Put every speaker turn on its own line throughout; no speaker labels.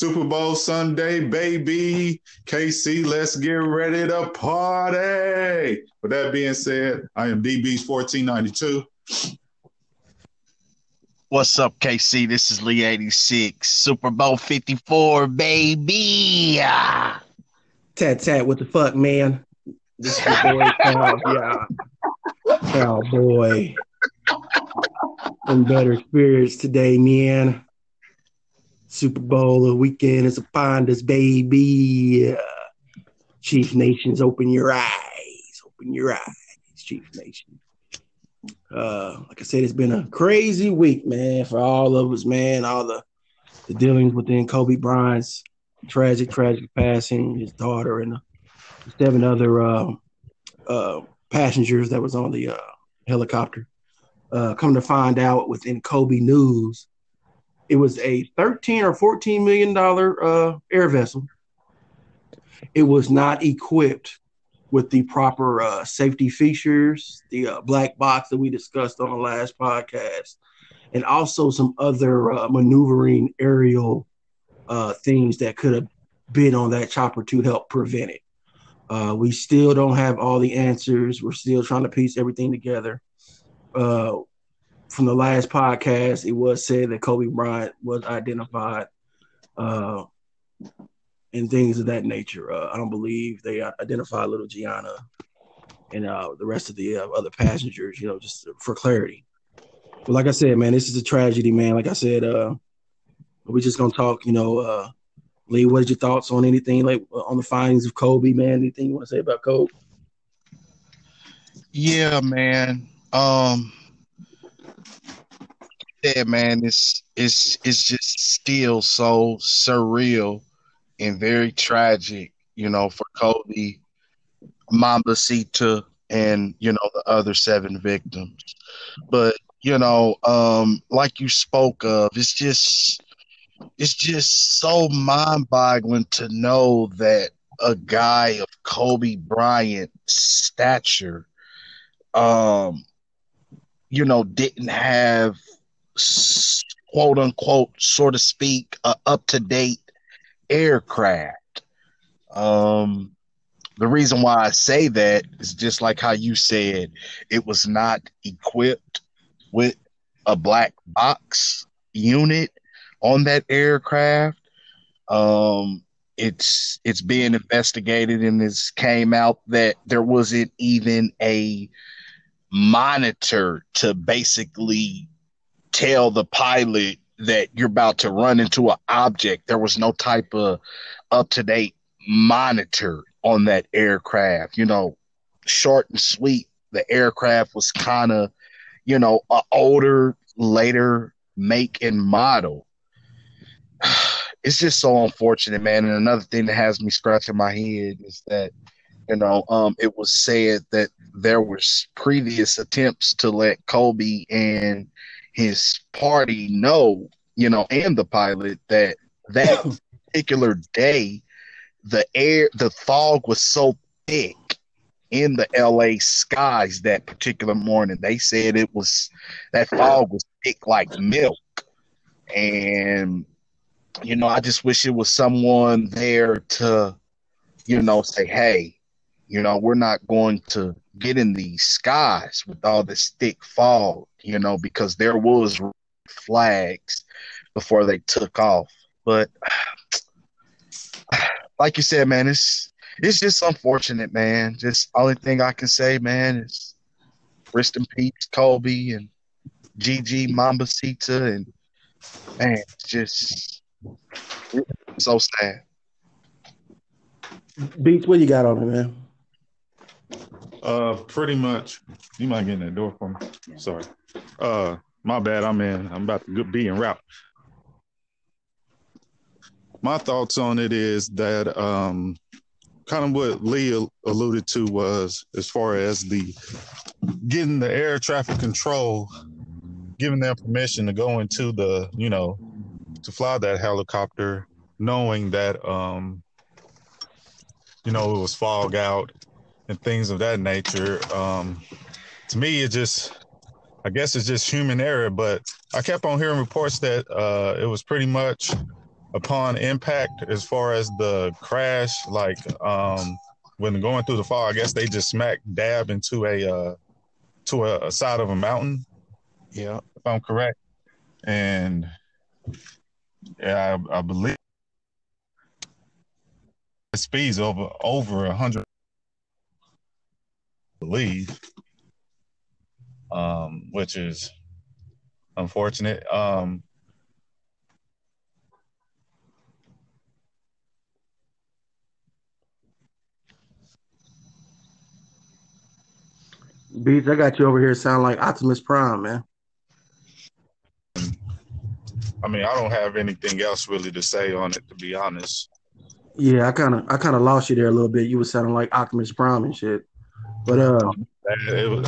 Super Bowl Sunday, baby. KC, let's get ready to party. With that being said, I am DB's 1492.
What's up, KC? This is Lee 86, Super Bowl 54, baby.
Tat tat, what the fuck, man? This is your boy, Cal, yeah. CalBoi. In better spirits today, man. Super Bowl weekend is upon us, baby. Chief Nations, open your eyes. Open your eyes, Chief Nation. Uh, like I said, it's been a crazy week, man, for all of us, man. All the the dealings within Kobe Bryant's tragic, tragic passing, his daughter, and the seven other uh, uh, passengers that was on the uh, helicopter. Uh, come to find out within Kobe News, it was a 13 or 14 million dollar uh, air vessel. It was not equipped with the proper uh, safety features, the uh, black box that we discussed on the last podcast, and also some other uh, maneuvering aerial uh, things that could have been on that chopper to help prevent it. Uh, we still don't have all the answers. We're still trying to piece everything together. Uh, from the last podcast, it was said that Kobe Bryant was identified and things of that nature. Uh, I don't believe they identified little Gianna and uh, the rest of the uh, other passengers, you know, just for clarity. But like I said, man, this is a tragedy, man. Like I said, uh, we're just gonna talk, you know. Uh, Lee, what is your thoughts on anything like on the findings of Kobe, man? Anything you want to say about Kobe?
Yeah, man. Um, yeah, man. It's it's it's just still so surreal and very tragic, you know, for Kobe, Mambacita, and you know the other seven victims. But you know, um, like you spoke of, it's just it's just so mind-boggling to know that a guy of Kobe Bryant stature, um, you know, didn't have quote unquote, so to speak, a up to date aircraft. Um, the reason why I say that is just like how you said it was not equipped with a black box unit on that aircraft. Um, it's it's being investigated and it's came out that there wasn't even a monitor to basically tell the pilot that you're about to run into an object. There was no type of up to date monitor on that aircraft. You know, short and sweet. The aircraft was kind of, you know, a older, later make and model. It's just so unfortunate, man. And another thing that has me scratching my head is that, you know, um, it was said that there was previous attempts to let Kobe and his party know, you know, and the pilot that that particular day, the air, the fog was so thick in the LA skies that particular morning. They said it was that fog was thick like milk. And, you know, I just wish it was someone there to, you know, say, hey, you know, we're not going to get in these skies with all this thick fog, you know, because there was flags before they took off. But like you said, man, it's it's just unfortunate, man. Just only thing I can say, man, is rest in peace, Kobe and GG Mambacita, and man, it's just so sad.
Beats, what you got on it, man?
Uh, pretty much. You might get in that door for me. Sorry. Uh, my bad. I'm in. I'm about to be in route. My thoughts on it is that um, kind of what Lee alluded to was as far as the getting the air traffic control, giving them permission to go into the, you know, to fly that helicopter, knowing that, um, you know, it was fog out and things of that nature. Um, to me, it just I guess it's just human error, but I kept on hearing reports that uh, it was pretty much upon impact as far as the crash, like um, when going through the fall, I guess they just smacked dab into a uh, to a, a side of a mountain.
Yeah,
if I'm correct. And yeah, I, I believe the speed's over over a hundred. Believe, um, which is unfortunate. Um,
Beats, I got you over here sound like Optimus Prime, man.
I mean, I don't have anything else really to say on it, to be honest.
Yeah, I kind of, I kind of lost you there a little bit. You were sounding like Optimus Prime and shit. But uh,
it was,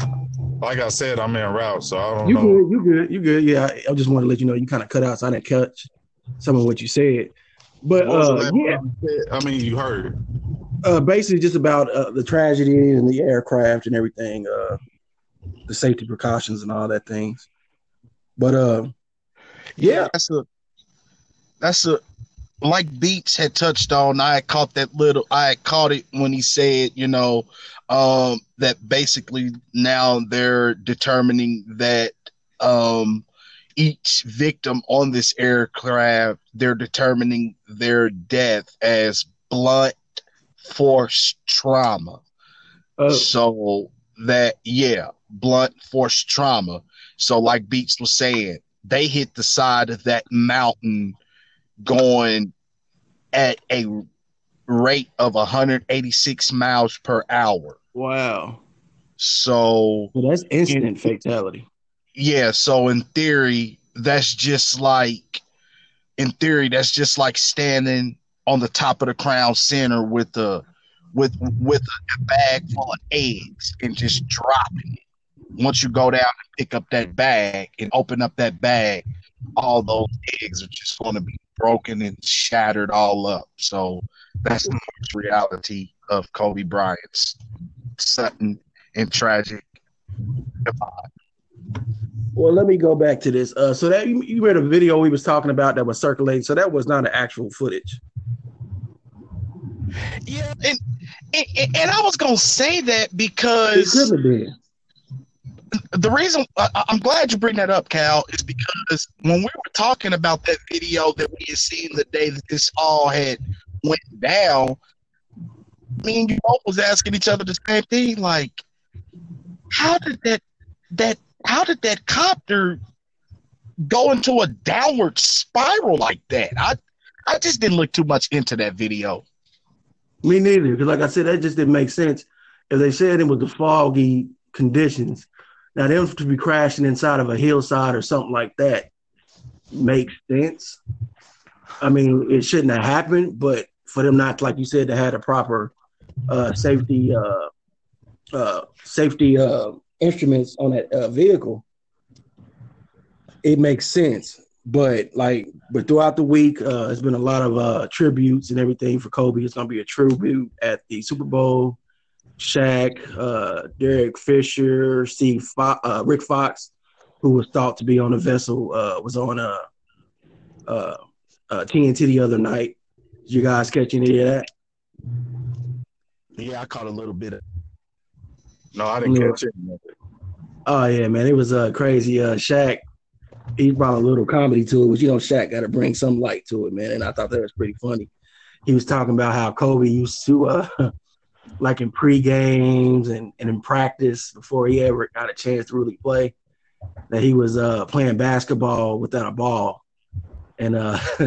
like I said, I'm in route, so I don't know.
you
know.
good, you good, you good. Yeah, I, I just want to let you know you kind of cut out, so I didn't catch some of what you said. But
What was the
uh, yeah,
part you said? I mean, you heard.
uh, basically just about uh, the tragedy and the aircraft and everything, uh, the safety precautions and all that things. But uh, yeah,
that's a that's a like Beats had touched on. I had caught that little. I had caught it when he said, you know, um, that basically now they're determining that um, each victim on this aircraft, they're determining their death as blunt force trauma.
uh,
So that yeah, blunt force trauma. So like Beats was saying, they hit the side of that mountain going at a rate of 186 miles per hour.
wow,
So
well, that's instant fatality.
yeah, so in theory, that's just like in theory, that's just like standing on the top of the crown center with a with with a bag full of eggs and just dropping it. Once you go down and pick up that bag and open up that bag, all those eggs are just going to be broken and shattered all up. So that's the reality of Kobe Bryant's sudden and tragic demise.
Well, let me go back to this. Uh, so that you, you read a video we was talking about that was circulating. So that was not an actual footage.
Yeah, and and, and I was gonna say that
It
because
could have been.
The reason I, I'm glad you bring that up, Cal, is because when we were talking about that video that we had seen the day that this all had went down, me and you both was asking each other the same thing, like, how did that that how did that copter go into a downward spiral like that? I I just didn't look too much into that video.
Me neither, because like I said, that just didn't make sense. If they said it was the foggy conditions, now them to be crashing inside of a hillside or something like that makes sense. I mean, it shouldn't have happened, but for them not, like you said, to have a proper uh, safety uh, uh, safety uh, instruments on that uh, vehicle, it makes sense. But like, but throughout the week, uh, there's been a lot of tributes and everything for Kobe. It's gonna be a tribute at the Super Bowl. Shaq, uh, Derek Fisher, Steve, Fo- uh, Rick Fox, who was thought to be on the vessel, uh, was on uh, uh, uh, TNT the other night. Did you guys catch any of that?
Yeah, I caught a little bit of
No, I didn't
Yeah.
catch it.
Oh yeah, man, it was uh, crazy. Uh, Shaq, he brought a little comedy to it, which you know Shaq got to bring some light to it, man. And I thought that was pretty funny. He was talking about how Kobe used to, uh, like in pre games and, and in practice before he ever got a chance to really play, that he was uh, playing basketball without a ball, and uh,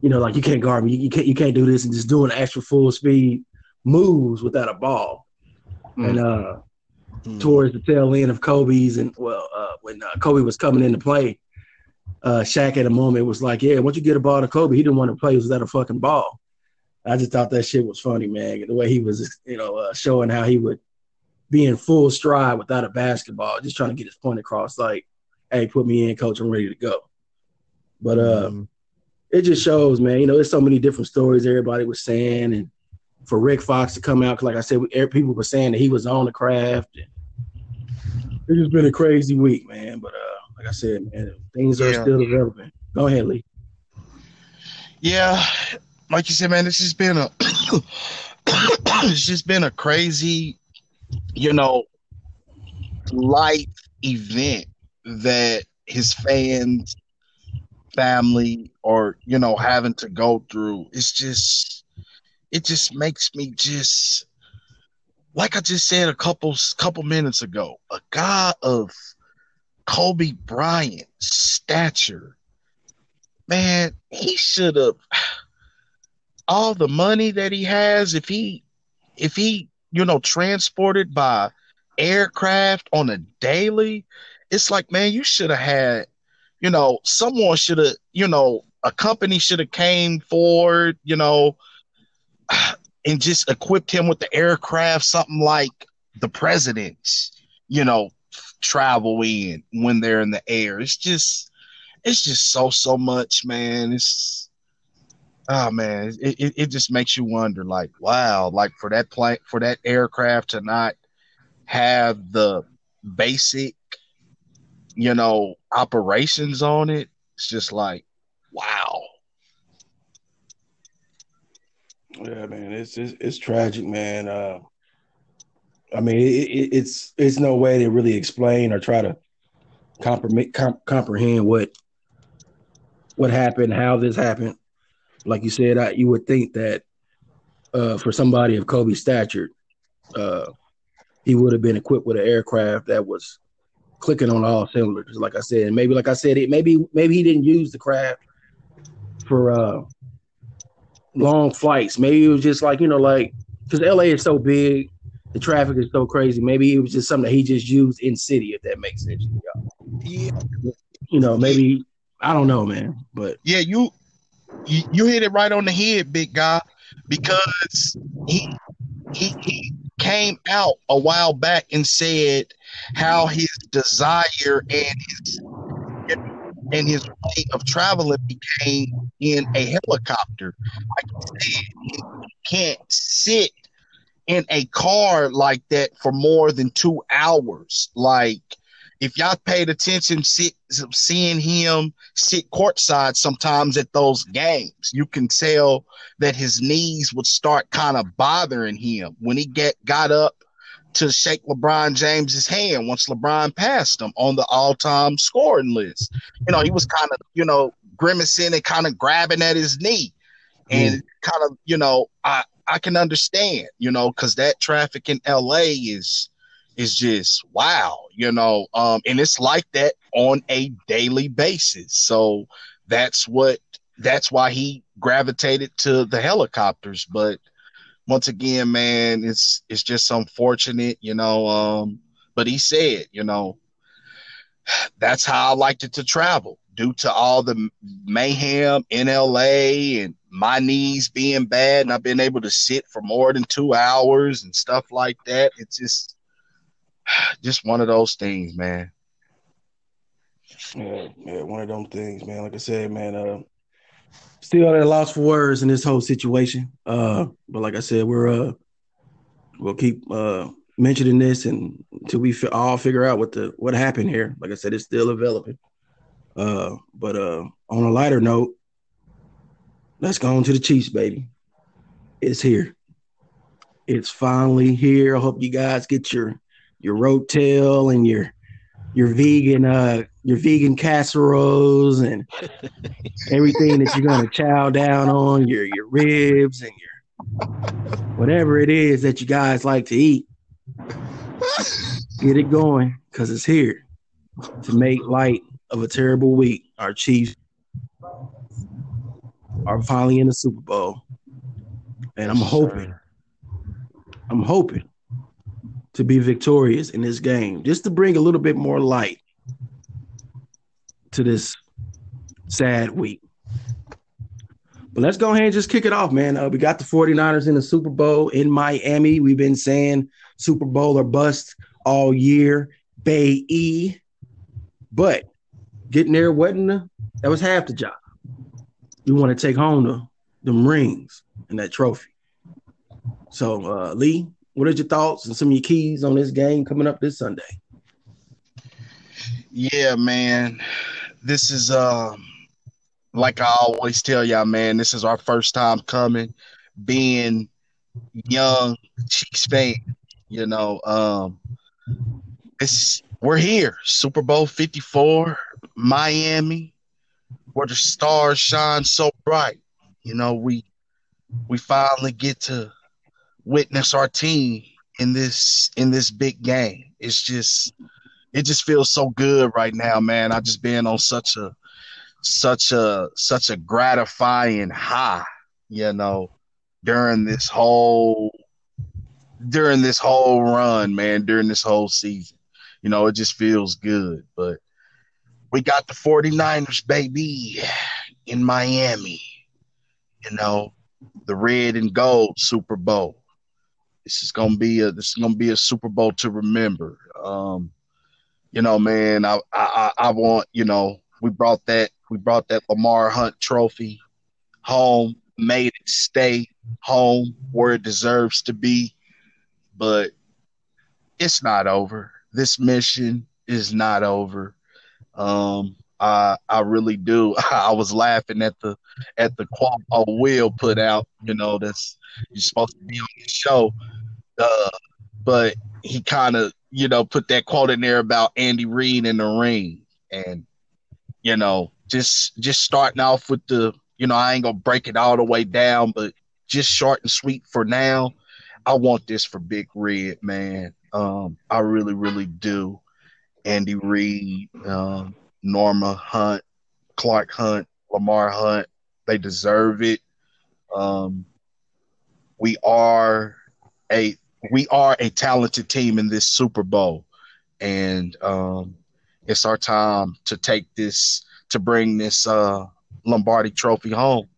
you know, like you can't guard me, you, you can't you can't do this, and just doing extra full speed moves without a ball,
Mm.
and uh towards the tail end of Kobe's and well, uh, when uh, Kobe was coming into play, uh, Shaq at a moment was like, "Yeah, once you get a ball to Kobe, he didn't want to play without a fucking ball." I just thought that shit was funny, man. The way he was, you know, uh, showing how he would be in full stride without a basketball, just trying to get his point across, like, "Hey, put me in, coach. I'm ready to go." But uh, it just shows, man. You know, there's so many different stories everybody was saying, and for Rick Fox to come out, 'cause like I said, we- people were saying that he was on the craft. And it's just been a crazy week, man. But uh, like I said, man, things are
Yeah.
still developing. Go ahead, Lee.
Yeah, like you said, man, it's just been a it's just been a crazy, you know, life event that his fans, family, or you know, having to go through. It's just, it just makes me just, like I just said a couple couple minutes ago, a guy of Kobe Bryant stature man, he should have all the money that he has if he if he you know transported by aircraft on a daily it's like man you should have had you know someone should have you know a company should have came forward you know and just equipped him with the aircraft something like the presidents you know travel in when they're in the air it's just it's just so so much, man. It's oh man, it, it, it just makes you wonder, like, wow, like for that plane for that aircraft to not have the basic, you know, operations on it, it's just like, wow.
Yeah, man, it's it's, it's tragic, man. Uh, I mean, it, it, it's it's no way to really explain or try to comprehend comp- comprehend what what happened, how this happened. Like you said, I, you would think that uh, for somebody of Kobe's stature, uh, he would have been equipped with an aircraft that was clicking on all cylinders. Like I said, maybe like I said, it maybe maybe he didn't use the craft for uh, long flights. Maybe it was just like you know, like because LA is so big, the traffic is so crazy. Maybe it was just something that he just used in city, if that makes sense. y'all.
Yeah,
You know, maybe I don't know, man, but
yeah, you you, you hit it right on the head, big guy, because he he he came out a while back and said how his desire and his and his way of traveling became in a helicopter. Like said, he can't sit in a car like that for more than two hours. Like if y'all paid attention, sit, seeing him sit courtside sometimes at those games, you can tell that his knees would start kind of bothering him when he get got up to shake LeBron James's hand once LeBron passed him on the all-time scoring list. You know, he was kind of, you know, grimacing and kind of grabbing at his knee. Hmm. And kind of, you know, I I can understand, you know, cuz that traffic in LA is is just wow, you know, um and it's like that on a daily basis. So that's what that's why he gravitated to the helicopters, but once again, man, it's it's just unfortunate, you know. Um, but he said, you know, that's how I liked it to travel due to all the mayhem in LA and my knees being bad, and I've been able to sit for more than two hours and stuff like that. It's just just one of those things, man.
Yeah, yeah, one of them things, man. Like I said, man, uh still at a loss for words in this whole situation. Uh but like I said, we're uh we'll keep uh mentioning this and until we fi- all figure out what the what happened here. Like I said, it's still developing. Uh but uh on a lighter note, let's go on to the Chiefs, baby. It's here. It's finally here. I hope you guys get your your rotel and your your vegan uh your vegan casseroles and everything that you're gonna chow down on your your ribs and your whatever it is that you guys like to eat. Get it going because it's here to make light of a terrible week. Our chiefs are finally in the super bowl. And i'm hoping i'm hoping to be victorious in this game just to bring a little bit more light to this sad week. But let's go ahead and just kick it off, man. Uh, we got the 49ers in the Super Bowl in Miami. We've been saying Super Bowl or bust all year, Bay E. But getting there wasn't that was half the job. We want to take home the them rings and that trophy. So, uh, Lee, what are your thoughts and some of your keys on this game coming up this Sunday?
Yeah, man. This is um like I always tell y'all, man, this is our first time coming, being young Chiefs fan. You know, um it's we're here. Super Bowl 54, Miami, where the stars shine so bright. You know, we we finally get to witness our team in this in this big game. It's just it just feels so good right now, man. I just been on such a such a such a gratifying high, you know, during this whole during this whole run, man, during this whole season. You know, it just feels good. But we got the 49ers, baby, in Miami. You know, the red and gold Super Bowl. This is gonna be a this is gonna be a Super Bowl to remember. Um, you know, man, I I I want, you know, we brought that we brought that Lamar Hunt trophy home, made it stay home where it deserves to be. But it's not over. This mission is not over. Um, I I really do. I was laughing at the at the quote a Will put out. You know, that's you're supposed to be on the show, uh, but he kind of you know put that quote in there about Andy Reid in the ring, and you know just just starting off with the you know I ain't gonna break it all the way down, but just short and sweet for now. I want this for Big Red, man. Um, I really, really do. Andy Reid, um, Norma Hunt, Clark Hunt, Lamar Hunt, they deserve it. Um, we are a we are a talented team in this Super Bowl, and um, it's our time to take this to bring this uh, Lombardi Trophy home.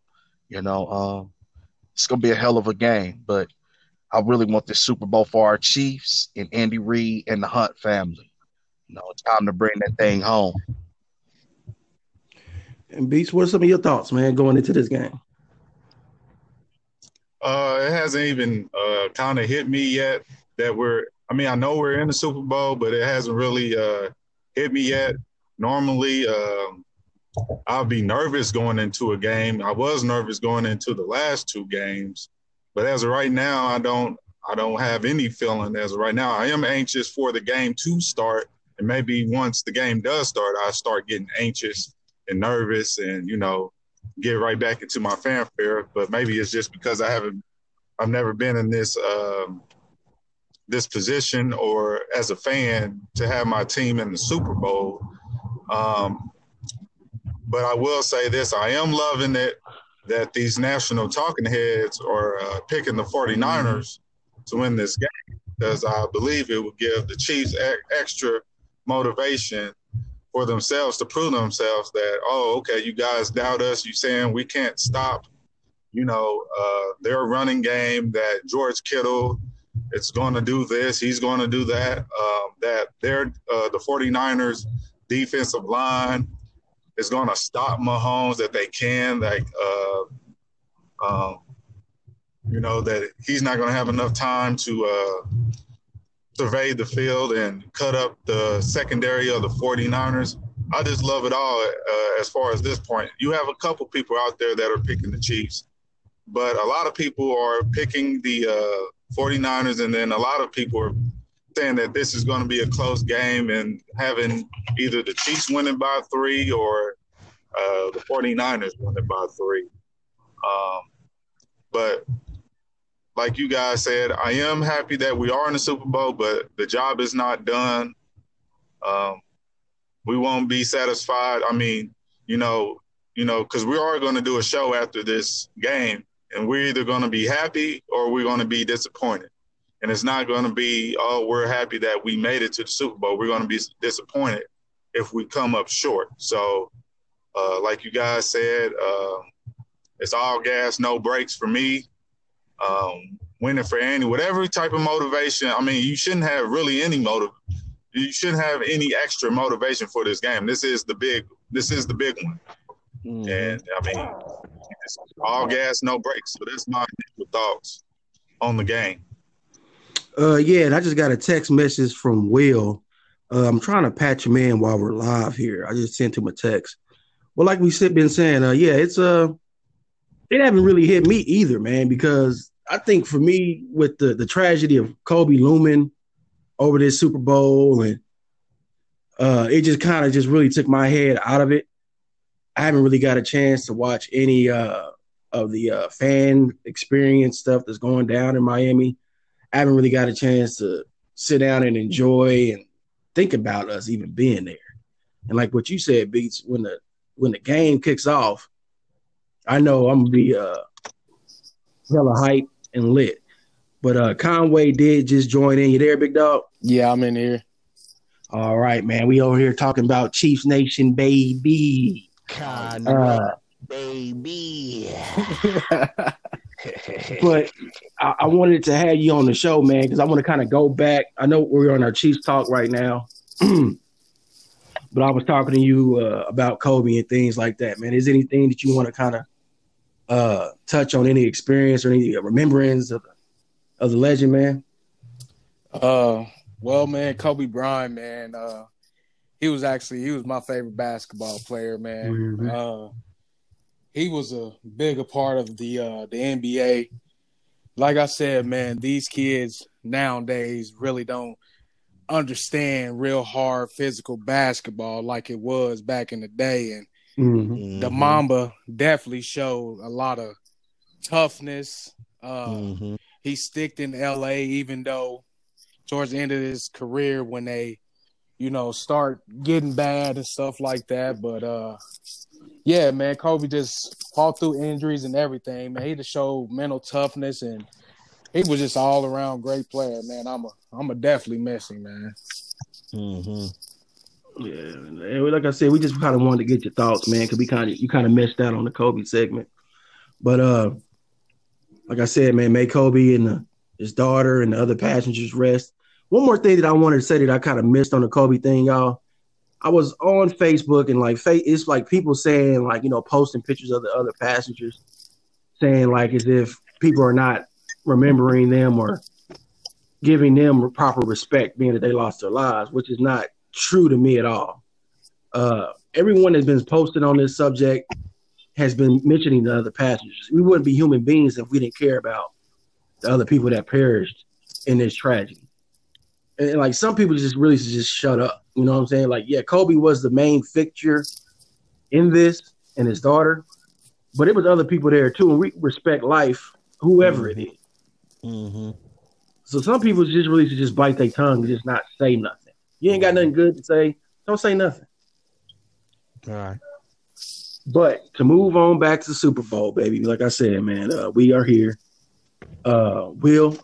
You know, um, it's gonna be a hell of a game, but I really want this Super Bowl for our Chiefs and Andy Reid and the Hunt family. You know, it's time to bring that thing home.
And Beats, what are some of your thoughts, man, going into this game?
Uh, it hasn't even uh, kind of hit me yet that we're. I mean, I know we're in the Super Bowl, but it hasn't really uh, hit me yet. Normally, um, I'll be nervous going into a game. I was nervous going into the last two games, but as of right now, I don't. I don't have any feeling as of right now. I am anxious for the game to start, and maybe once the game does start, I start getting anxious and nervous, and you know, get right back into my fanfare. But maybe it's just because I haven't, I've never been in this um, this position or as a fan to have my team in the Super Bowl. Um, but I will say this: I am loving it that these national talking heads are uh, picking the 49ers to win this game because I believe it will give the Chiefs extra motivation for themselves to prove themselves that oh okay you guys doubt us. You saying we can't stop you know uh, their running game that George Kittle it's going to do this he's going to do that um, that their uh, the 49ers defensive line is going to stop Mahomes that they can like uh, um, you know that he's not going to have enough time to uh, survey the field and cut up the secondary of the 49ers. I just love it all uh, as far as this point. You have a couple people out there that are picking the Chiefs, but a lot of people are picking the uh, 49ers, and then a lot of people are saying that this is going to be a close game and having either the Chiefs winning by three or uh, the 49ers winning by three. Um, but like you guys said, I am happy that we are in the Super Bowl, but the job is not done. Um, we won't be satisfied. I mean, you know, you know, because we are going to do a show after this game, and we're either going to be happy or we're going to be disappointed. And it's not going to be, oh, we're happy that we made it to the Super Bowl. We're going to be disappointed if we come up short. So, uh, like you guys said, uh, it's all gas, no brakes for me um, winning for any whatever type of motivation. I mean, you shouldn't have really any motive. You shouldn't have any extra motivation for this game. This is the big. This is the big one. Mm. And I mean, all gas, no brakes. So that's my initial thoughts on the game.
Uh, yeah, and I just got a text message from Will. Uh, I'm trying to patch him in while we're live here. I just sent him a text. Well, like we have been saying, uh, yeah, it's uh, it haven't really hit me either, man. Because I think for me, with the the tragedy of Kobe looming over this Super Bowl, and uh, it just kind of just really took my head out of it. I haven't really got a chance to watch any uh, of the uh, fan experience stuff that's going down in Miami. I haven't really got a chance to sit down and enjoy and think about us even being there. And like what you said, Beats, when the when the game kicks off, I know I'm gonna be uh hella hype and lit. But uh Conway did just join in. You there, big dog?
Yeah, I'm in here.
All right, man. We over here talking about Chiefs Nation, baby.
Conway, uh, baby.
but I, I, wanted to have you on the show, man, because I want to kind of go back. I know we're on our Chiefs talk right now, but I was talking to you uh, about Kobe and things like that, man. Is anything that you want to kind of uh, touch on any experience or any remembrance of, of the legend, man?
Uh, well, man, Kobe Bryant, man, uh, he was actually he was my favorite basketball player, man. Mm-hmm. Uh, he was a bigger part of the uh, the NBA. Like I said, man, these kids nowadays really don't understand real hard physical basketball like it was back in the day, and mm-hmm. the Mamba definitely showed a lot of toughness. Uh, mm-hmm. He sticked in L.A. even though towards the end of his career when they, you know, start getting bad and stuff like that. But uh, yeah, man, Kobe just fought through injuries and everything. Man, he just showed mental toughness and he was just all around great player, man. I'm a I'm a definitely missing, man.
Mm-hmm. Yeah, like I said, we just kind of wanted to get your thoughts, man, because we kind of you kind of missed out on the Kobe segment. But uh, like I said, man, may Kobe and the, his daughter and the other passengers rest. One more thing that I wanted to say that I kind of missed on the Kobe thing, y'all. I was on Facebook and like it's like people saying like you know posting pictures of the other passengers, saying like as if people are not remembering them or giving them proper respect, being that they lost their lives, which is not true to me at all. Uh, everyone that's been posted on this subject has been mentioning the other passengers. We wouldn't be human beings if we didn't care about the other people that perished in this tragedy. And, and like some people just really just shut up. You know what I'm saying? Like, yeah, Kobe was the main fixture in this and his daughter, but it was other people there too. And we respect life, whoever mm-hmm. it is. Mm-hmm. So some people just really should just bite their tongue and just not say nothing. You ain't got nothing good to say, don't say nothing.
All right.
But to move on back to the Super Bowl, baby, like I said, man, uh, we are here. Uh, Will,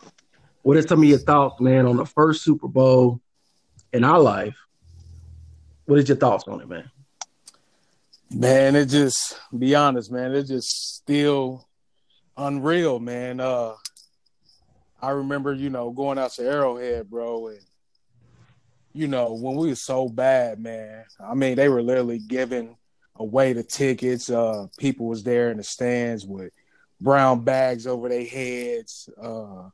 what are some of your thoughts, man, on the first Super Bowl in our life what is your thoughts on it, man?
Man, it just be honest, man. It's just still unreal, man. Uh I remember, you know, going out to Arrowhead, bro, and you know, when we were so bad, man. I mean, they were literally giving away the tickets. Uh people was there in the stands with brown bags over their heads. Uh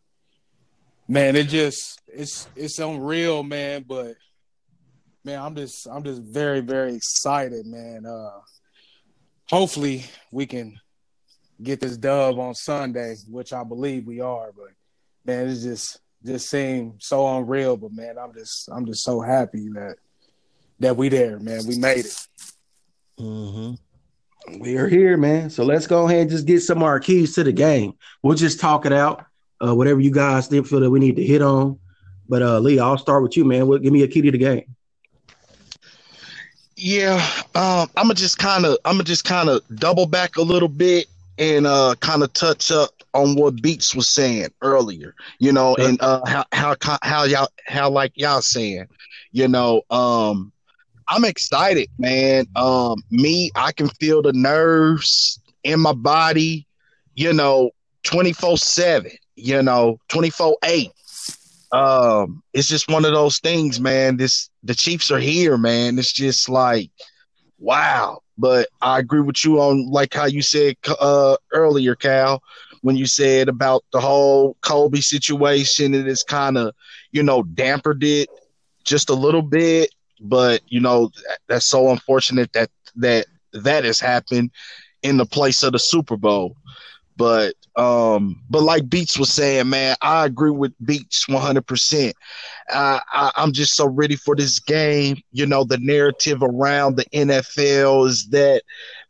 man, it just it's it's unreal, man, but man, I'm just I'm just very very excited, man. Uh, hopefully we can get this dub on Sunday, which I believe we are. But man, it's just just seems so unreal. But man, I'm just I'm just so happy that that we there, man. We made it.
Mm-hmm. We are here, man. So let's go ahead and just get some of our keys to the game. We'll just talk it out. Uh, whatever you guys feel that we need to hit on. But uh, Lee, I'll start with you, man. What, give me a key to the game.
Yeah, um, I'm gonna just kind of I'm gonna just kind of double back a little bit and uh, kind of touch up on what Beats was saying earlier. You know, and uh, how how how y'all how like y'all saying, you know, um, I'm excited, man. Um, me, I can feel the nerves in my body, you know, 24 7, you know, 24 8 um, it's just one of those things, man. This the Chiefs are here, man. It's just like, wow. But I agree with you on like how you said uh, earlier, Cal, when you said about the whole Kobe situation, and it's kind of you know dampered it. just a little bit, but you know that's so unfortunate that that that has happened in the place of the Super Bowl. But um, but like Beats was saying, man, I agree with Beats 100%. I, I'm just so ready for this game. You know, the narrative around the NFL is that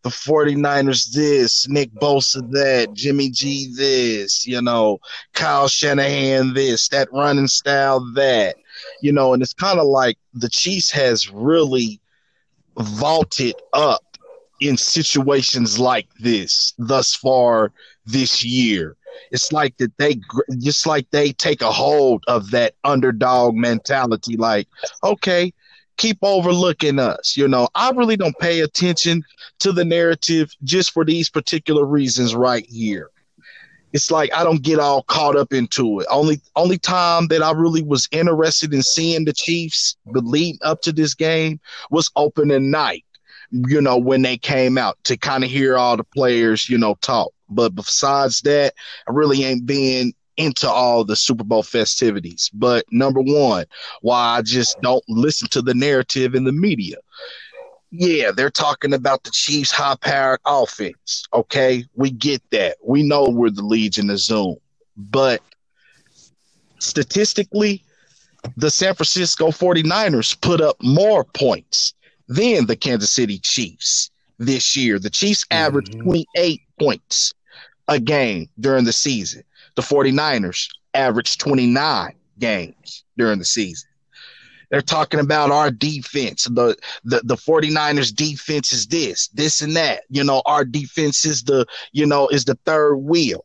the 49ers this, Nick Bosa that, Jimmy G this, you know, Kyle Shanahan this, that running style that, you know, and it's kind of like the Chiefs has really vaulted up in situations like this thus far this year. It's like that they just like they take a hold of that underdog mentality. Like, okay, keep overlooking us. You know, I really don't pay attention to the narrative just for these particular reasons right here. It's like I don't get all caught up into it. Only only time that I really was interested in seeing the Chiefs, leading up to this game was opening night. You know, when they came out to kind of hear all the players, you know, talk. But besides that, I really ain't been into all the Super Bowl festivities. But number one, why I just don't listen to the narrative in the media. Yeah, they're talking about the Chiefs' high powered offense. Okay, we get that. We know we're the Legion of Zoom. But statistically, the San Francisco 49ers put up more points than the Kansas City Chiefs this year. The Chiefs averaged mm-hmm. 28 points a game during the season. The 49ers averaged 29 games during the season. They're talking about our defense. The, the the 49ers defense is this, this and that. You know, our defense is the, you know, is the third wheel.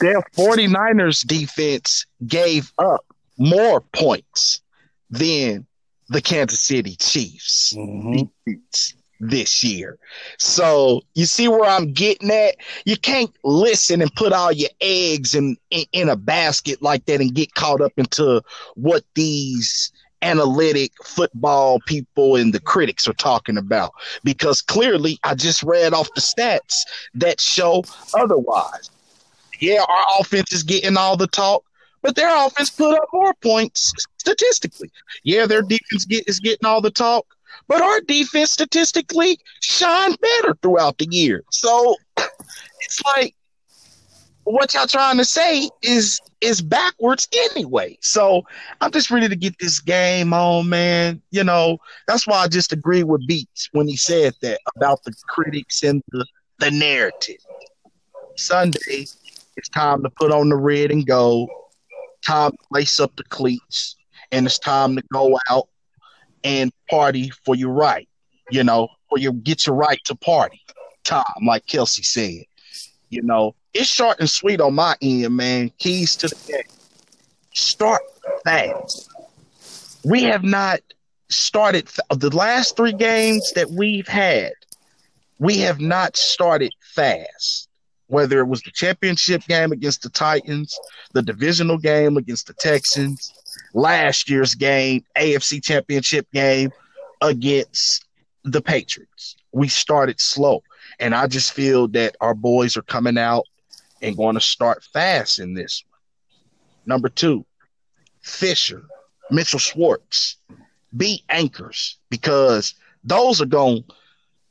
Their 49ers defense gave up more points than the Kansas City Chiefs mm-hmm. defense this year. So you see where I'm getting at? You can't listen and put all your eggs in, in, in a basket like that and get caught up into what these analytic football people and the critics are talking about because clearly I just read off the stats that show otherwise. Yeah, our offense is getting all the talk, but their offense put up more points statistically. Yeah, their defense get, is getting all the talk, but our defense statistically shined better throughout the year. So it's like what y'all trying to say is is backwards anyway. So I'm just ready to get this game on, man. You know, that's why I just agree with Beats when he said that about the critics and the, the narrative. Sunday, it's time to put on the red and gold, time to lace up the cleats, and it's time to go out and party for your right, you know, for your get your right to party time, like Kelce said. You know, it's short and sweet on my end, man. Keys to the game. Start fast. We have not started the last three games that we've had. We have not started fast. Whether it was the championship game against the Titans, the divisional game against the Texans, last year's game, AFC Championship game against the Patriots. We started slow. And I just feel that our boys are coming out and going to start fast in this one. Number two, Fisher, Mitchell Schwartz, be anchors because those are going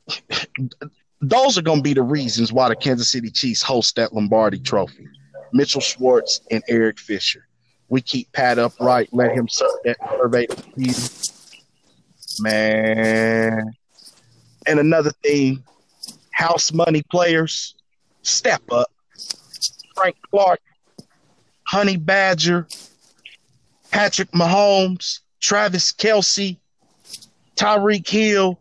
those are going to be the reasons why the Kansas City Chiefs host that Lombardi Trophy. Mitchell Schwartz and Eric Fisher. We keep Pat upright, let him serve that survey. Man. And another thing, house money players, step up. Frank Clark, Honey Badger, Patrick Mahomes, Travis Kelce, Tyreek Hill,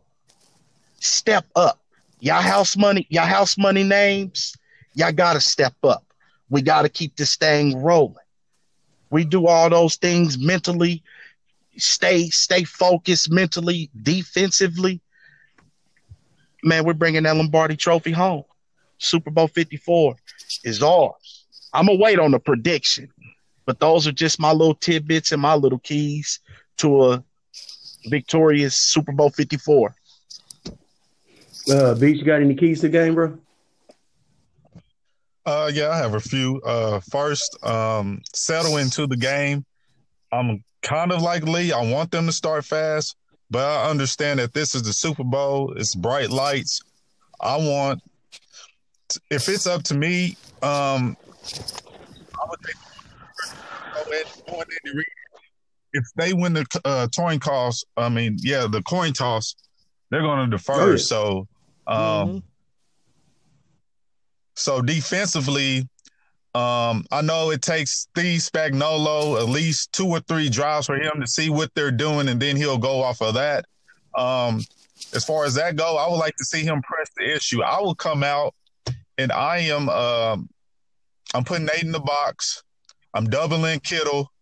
step up. Y'all house money, y'all house money names, y'all gotta step up. We gotta keep this thing rolling. We do all those things mentally, stay stay focused mentally, defensively. Man, we're bringing that Lombardi Trophy home. Super Bowl 54 is ours. I'm gonna wait on the prediction, but those are just my little tidbits and my little keys to a victorious Super Bowl 54.
Uh, Beach, you got any keys to the game, bro?
Uh, yeah, I have a few. Uh, first, um, settle into the game. I'm kind of like Lee. I want them to start fast, but I understand that this is the Super Bowl. It's bright lights. I want, if it's up to me, um, I would take if they win the uh, coin toss, I mean, yeah, the coin toss, they're going to defer. So, um, mm-hmm. So defensively, um, I know it takes Steve Spagnuolo at least two or three drives for him to see what they're doing, and then he'll go off of that. Um, as far as that go, I would like to see him press the issue. I will come out and I am um, I'm putting Nate in the box. I'm doubling Kittle,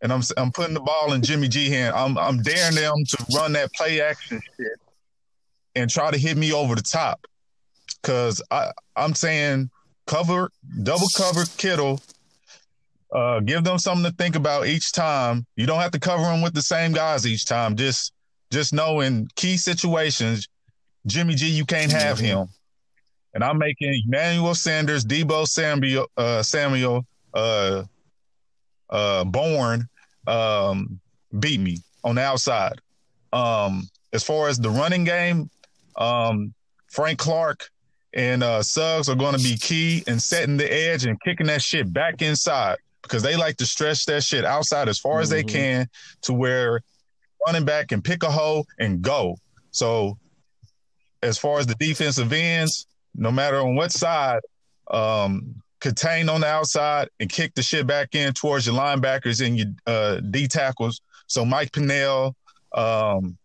and I'm I'm putting the ball in Jimmy G hand. I'm I'm daring them to run that play action shit and try to hit me over the top. Cause I I'm saying cover double cover Kittle. Uh, give them something to think about each time. You don't have to cover them with the same guys each time. Just just know in key situations, Jimmy G, you can't have him. And I'm making Emmanuel Sanders, Deebo Samuel, uh, Samuel, uh, uh, Bourne, um, beat me on the outside. Um, as far as the running game, um, Frank Clark and uh, Suggs are going to be key in setting the edge and kicking that shit back inside because they like to stretch that shit outside as far mm-hmm. as they mm-hmm. can to where running back can pick a hole and go. So, as far as the defensive ends, no matter on what side, um, contain on the outside and kick the shit back in towards your linebackers and your uh, D tackles. So Mike Pennel, um,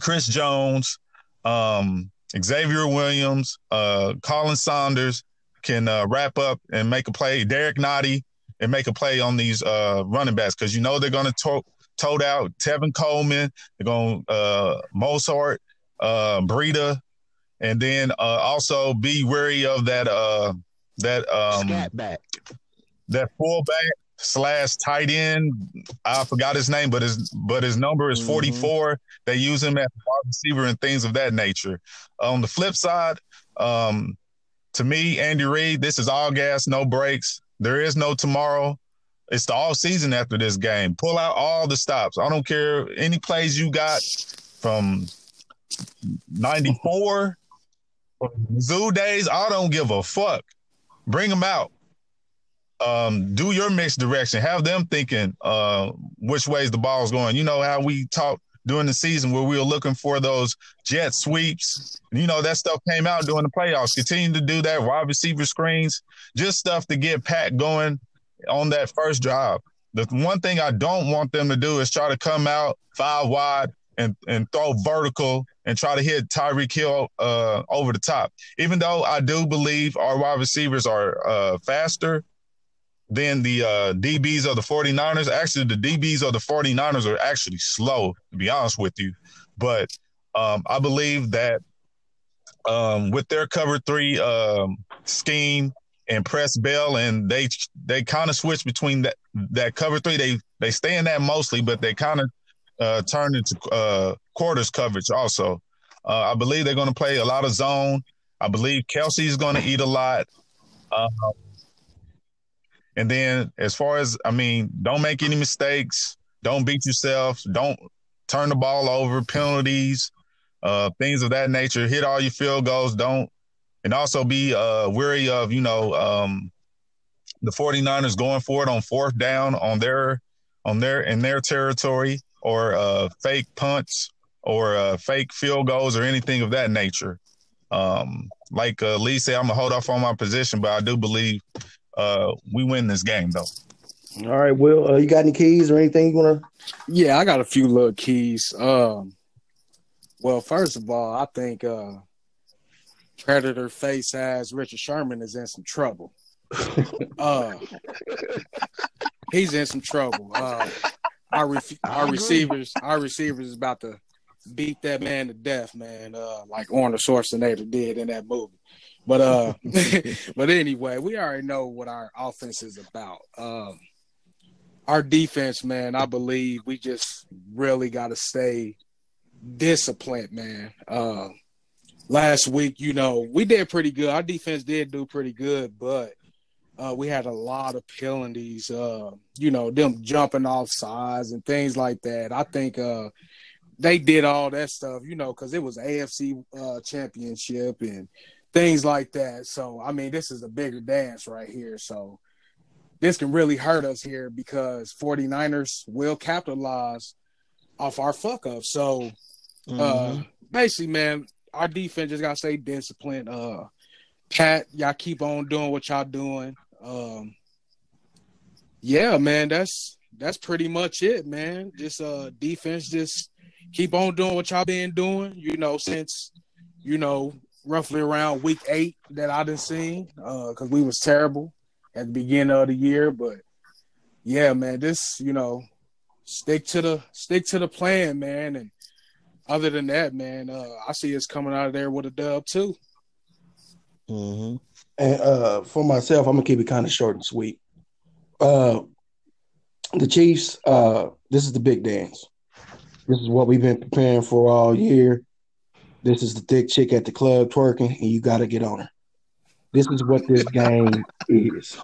Chris Jones, um, Xavier Williams, uh, Khalen Saunders can uh, wrap up and make a play. Derrick Nnadi and make a play on these uh, running backs because you know they're going to to- tote out Tevin Coleman. They're going to uh, Mostert, uh, Breida, and then uh, also be wary of that uh that um back. that fullback slash tight end. I forgot his name, but his but his number is mm-hmm. 44. They use him as a wide receiver and things of that nature. On the flip side, um, to me, Andy Reid, this is all gas, no brakes. There is no tomorrow. It's the all season after this game. Pull out all the stops. I don't care any plays you got from 94 Zoo days, I don't give a fuck. Bring them out. Um, do your mixed direction. Have them thinking uh, which ways the ball's going. You know how we talked during the season where we were looking for those jet sweeps. You know that stuff came out during the playoffs. Continue to do that. Wide receiver screens, just stuff to get Pat going on that first drive. The one thing I don't want them to do is try to come out five wide and and throw vertical and try to hit Tyreek Hill uh, over the top. Even though I do believe our wide receivers are uh, faster than the uh, DBs of the 49ers. Actually, the DBs of the 49ers are actually slow, to be honest with you. But um, I believe that um, with their cover three um, scheme and press bell, and they they kind of switch between that that cover three. They they stay in that mostly, but they kind of uh, turned into uh, quarters coverage also. Uh, I believe they're going to play a lot of zone. I believe Kelce's going to eat a lot. Um, and then as far as, I mean, don't make any mistakes. Don't beat yourself. Don't turn the ball over, penalties, uh, things of that nature. Hit all your field goals. Don't, and also be uh, wary of, you know, um, the 49ers going for it on fourth down on their on their in their territory or uh, fake punts or uh, fake field goals or anything of that nature. Um, like uh, Lee said, I'm gonna hold off on my position, but I do believe uh, we win this game though.
All right, Will, uh, you got any keys or anything you want to?
Yeah, I got a few little keys. Um, well, first of all, I think uh, Predator face ass Richard Sherman is in some trouble. uh, he's in some trouble. Uh, our re- our receivers, our receivers is about to beat that man to death, man. Uh, like Arnold Schwarzenegger did in that movie. But uh, but anyway, we already know what our offense is about. Um, our defense, man, I believe we just really got to stay disciplined, man. Uh, last week, you know, we did pretty good. Our defense did do pretty good, but Uh, we had a lot of penalties, uh, you know, them jumping off sides and things like that. I think uh, they did all that stuff, you know, because it was AFC uh, championship and things like that. So, I mean, this is a bigger dance right here. So, this can really hurt us here because 49ers will capitalize off our fuck up. So, mm-hmm. uh, basically, man, our defense just gotta stay disciplined. Uh, Pat, y'all keep on doing what y'all doing. Um, yeah, man, that's that's pretty much it, man. Just uh, defense, just keep on doing what y'all been doing. You know, since you know roughly around week eight that I didn't see, uh, because we was terrible at the beginning of the year. But yeah, man, this you know stick to the stick to the plan, man. And other than that, man, uh, I see us coming out of there with a dub too.
Mm-hmm. And uh, for myself, I'm gonna keep it kind of short and sweet. Uh, the Chiefs, uh, this is the big dance. This is what we've been preparing for all year. This is the thick chick at the club twerking, and you got to get on her. This is what this game is.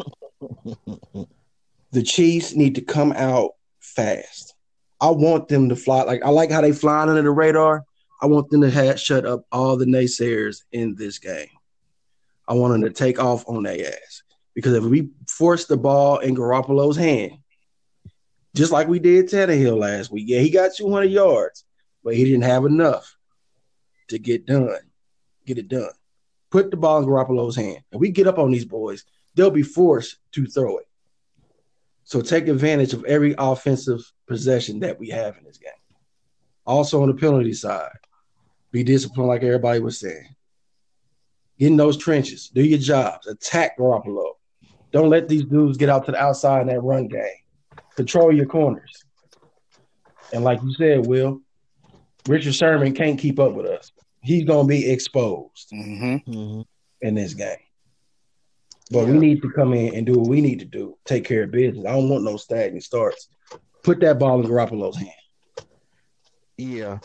The Chiefs need to come out fast. I want them to fly. Like I like how they flying under the radar. I want them to have, shut up all the naysayers in this game. I want them to take off on their ass because if we force the ball in Garoppolo's hand, just like we did Tannehill last week, yeah, he got 200 yards, but he didn't have enough to get done, get it done. Put the ball in Garoppolo's hand, and we get up on these boys, they'll be forced to throw it. So take advantage of every offensive possession that we have in this game. Also on the penalty side, be disciplined like everybody was saying. Get in those trenches, do your jobs, attack Garoppolo. Don't let these dudes get out to the outside in that run game. Control your corners. And like you said, Will, Richard Sherman can't keep up with us. He's gonna be exposed mm-hmm. mm-hmm. in this game. But yeah. we need to come in and do what we need to do. Take care of business. I don't want no stagnant starts. Put that ball in Garoppolo's hand.
Yeah,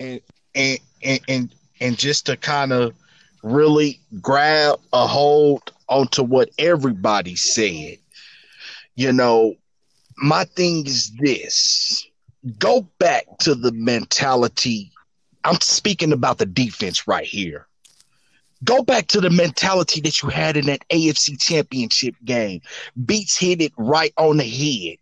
and and and and, and just to kind of really grab a hold onto what everybody said. You know, my thing is this: go back to the mentality. I'm speaking about the defense right here go back to the mentality that you had in that AFC championship game. Beats hit it right on the head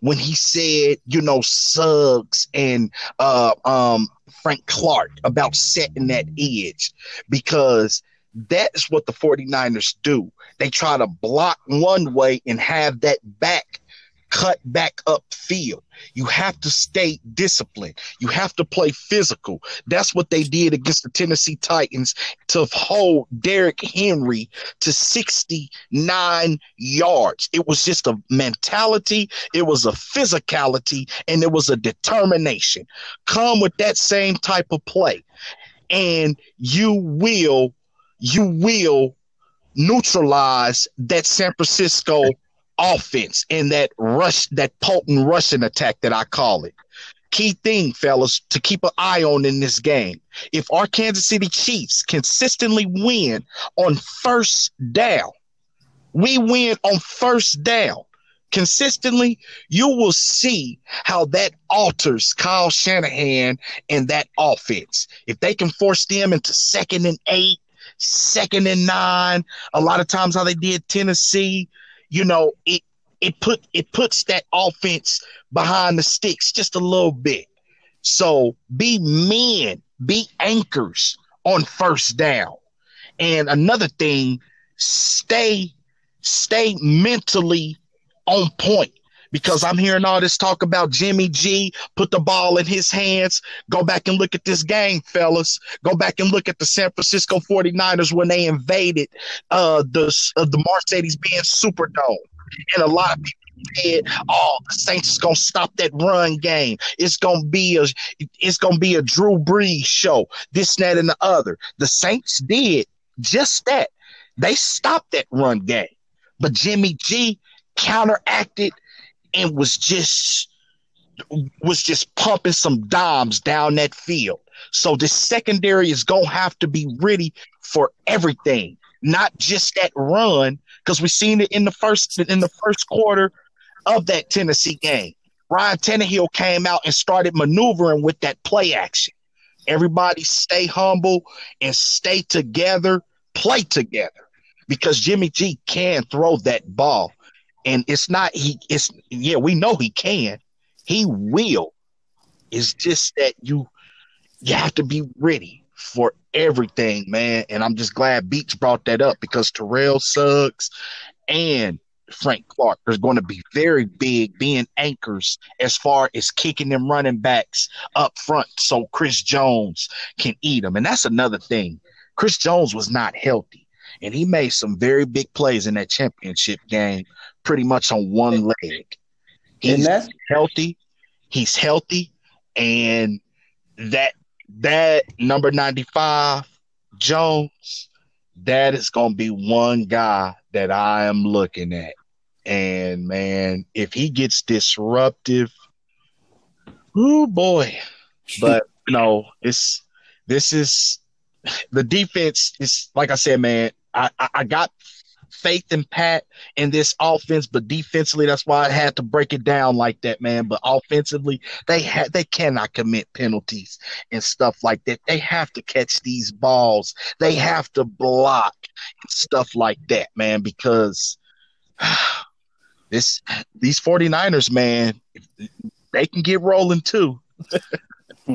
when he said, you know, Suggs and uh, um, Frank Clark about setting that edge because that's what the 49ers do. They try to block one way and have that back cut back up field. You have to stay disciplined. You have to play physical. That's what they did against the Tennessee Titans to hold Derrick Henry to 69 yards. It was just a mentality, it was a physicality, and it was a determination. Come with that same type of play, and you will, you will neutralize that San Francisco offense in that rush, that potent rushing attack that I call it. Key thing, fellas, to keep an eye on in this game. If our Kansas City Chiefs consistently win on first down, we win on first down consistently, you will see how that alters Kyle Shanahan and that offense. If they can force them into second and eight, second and nine, a lot of times how they did Tennessee, you know, it it put it puts that offense behind the sticks just a little bit. So be men, be anchors on first down. And another thing, stay stay mentally on point because I'm hearing all this talk about Jimmy G, put the ball in his hands. Go back and look at this game, fellas. Go back and look at the San Francisco 49ers when they invaded uh, the, uh, the Mercedes-Benz Superdome. And a lot of people said, "Oh, the Saints is gonna stop that run game. It's gonna be a, it's gonna be a Drew Brees show. This, that, and the other." The Saints did just that. They stopped that run game, but Jimmy G counteracted and was just was just pumping some dimes down that field. So the secondary is gonna have to be ready for everything, not just that run, because we seen it in the first in the first quarter of that Tennessee game. Ryan Tannehill came out and started maneuvering with that play action. Everybody stay humble and stay together, play together because Jimmy G can throw that ball. And it's not he it's yeah, we know he can. He will. It's just that you you have to be ready for everything, man. And I'm just glad Beats brought that up because Terrell Suggs and Frank Clark are going to be very big being anchors as far as kicking them running backs up front so Chris Jones can eat them. And that's another thing. Chris Jones was not healthy, and he made some very big plays in that championship game pretty much on one leg. He's healthy. He's healthy. And that that number 95, Jones, that is going to be one guy that I am looking at. And man, if he gets disruptive, oh boy. But no, it's this is the defense is like I said, man. I, I, I got faith in Pat in this offense, but defensively, that's why I had to break it down like that, man. But offensively, they had they cannot commit penalties and stuff like that. They have to catch these balls. They have to block and stuff like that, man, because this these 49ers, man, they can get rolling too.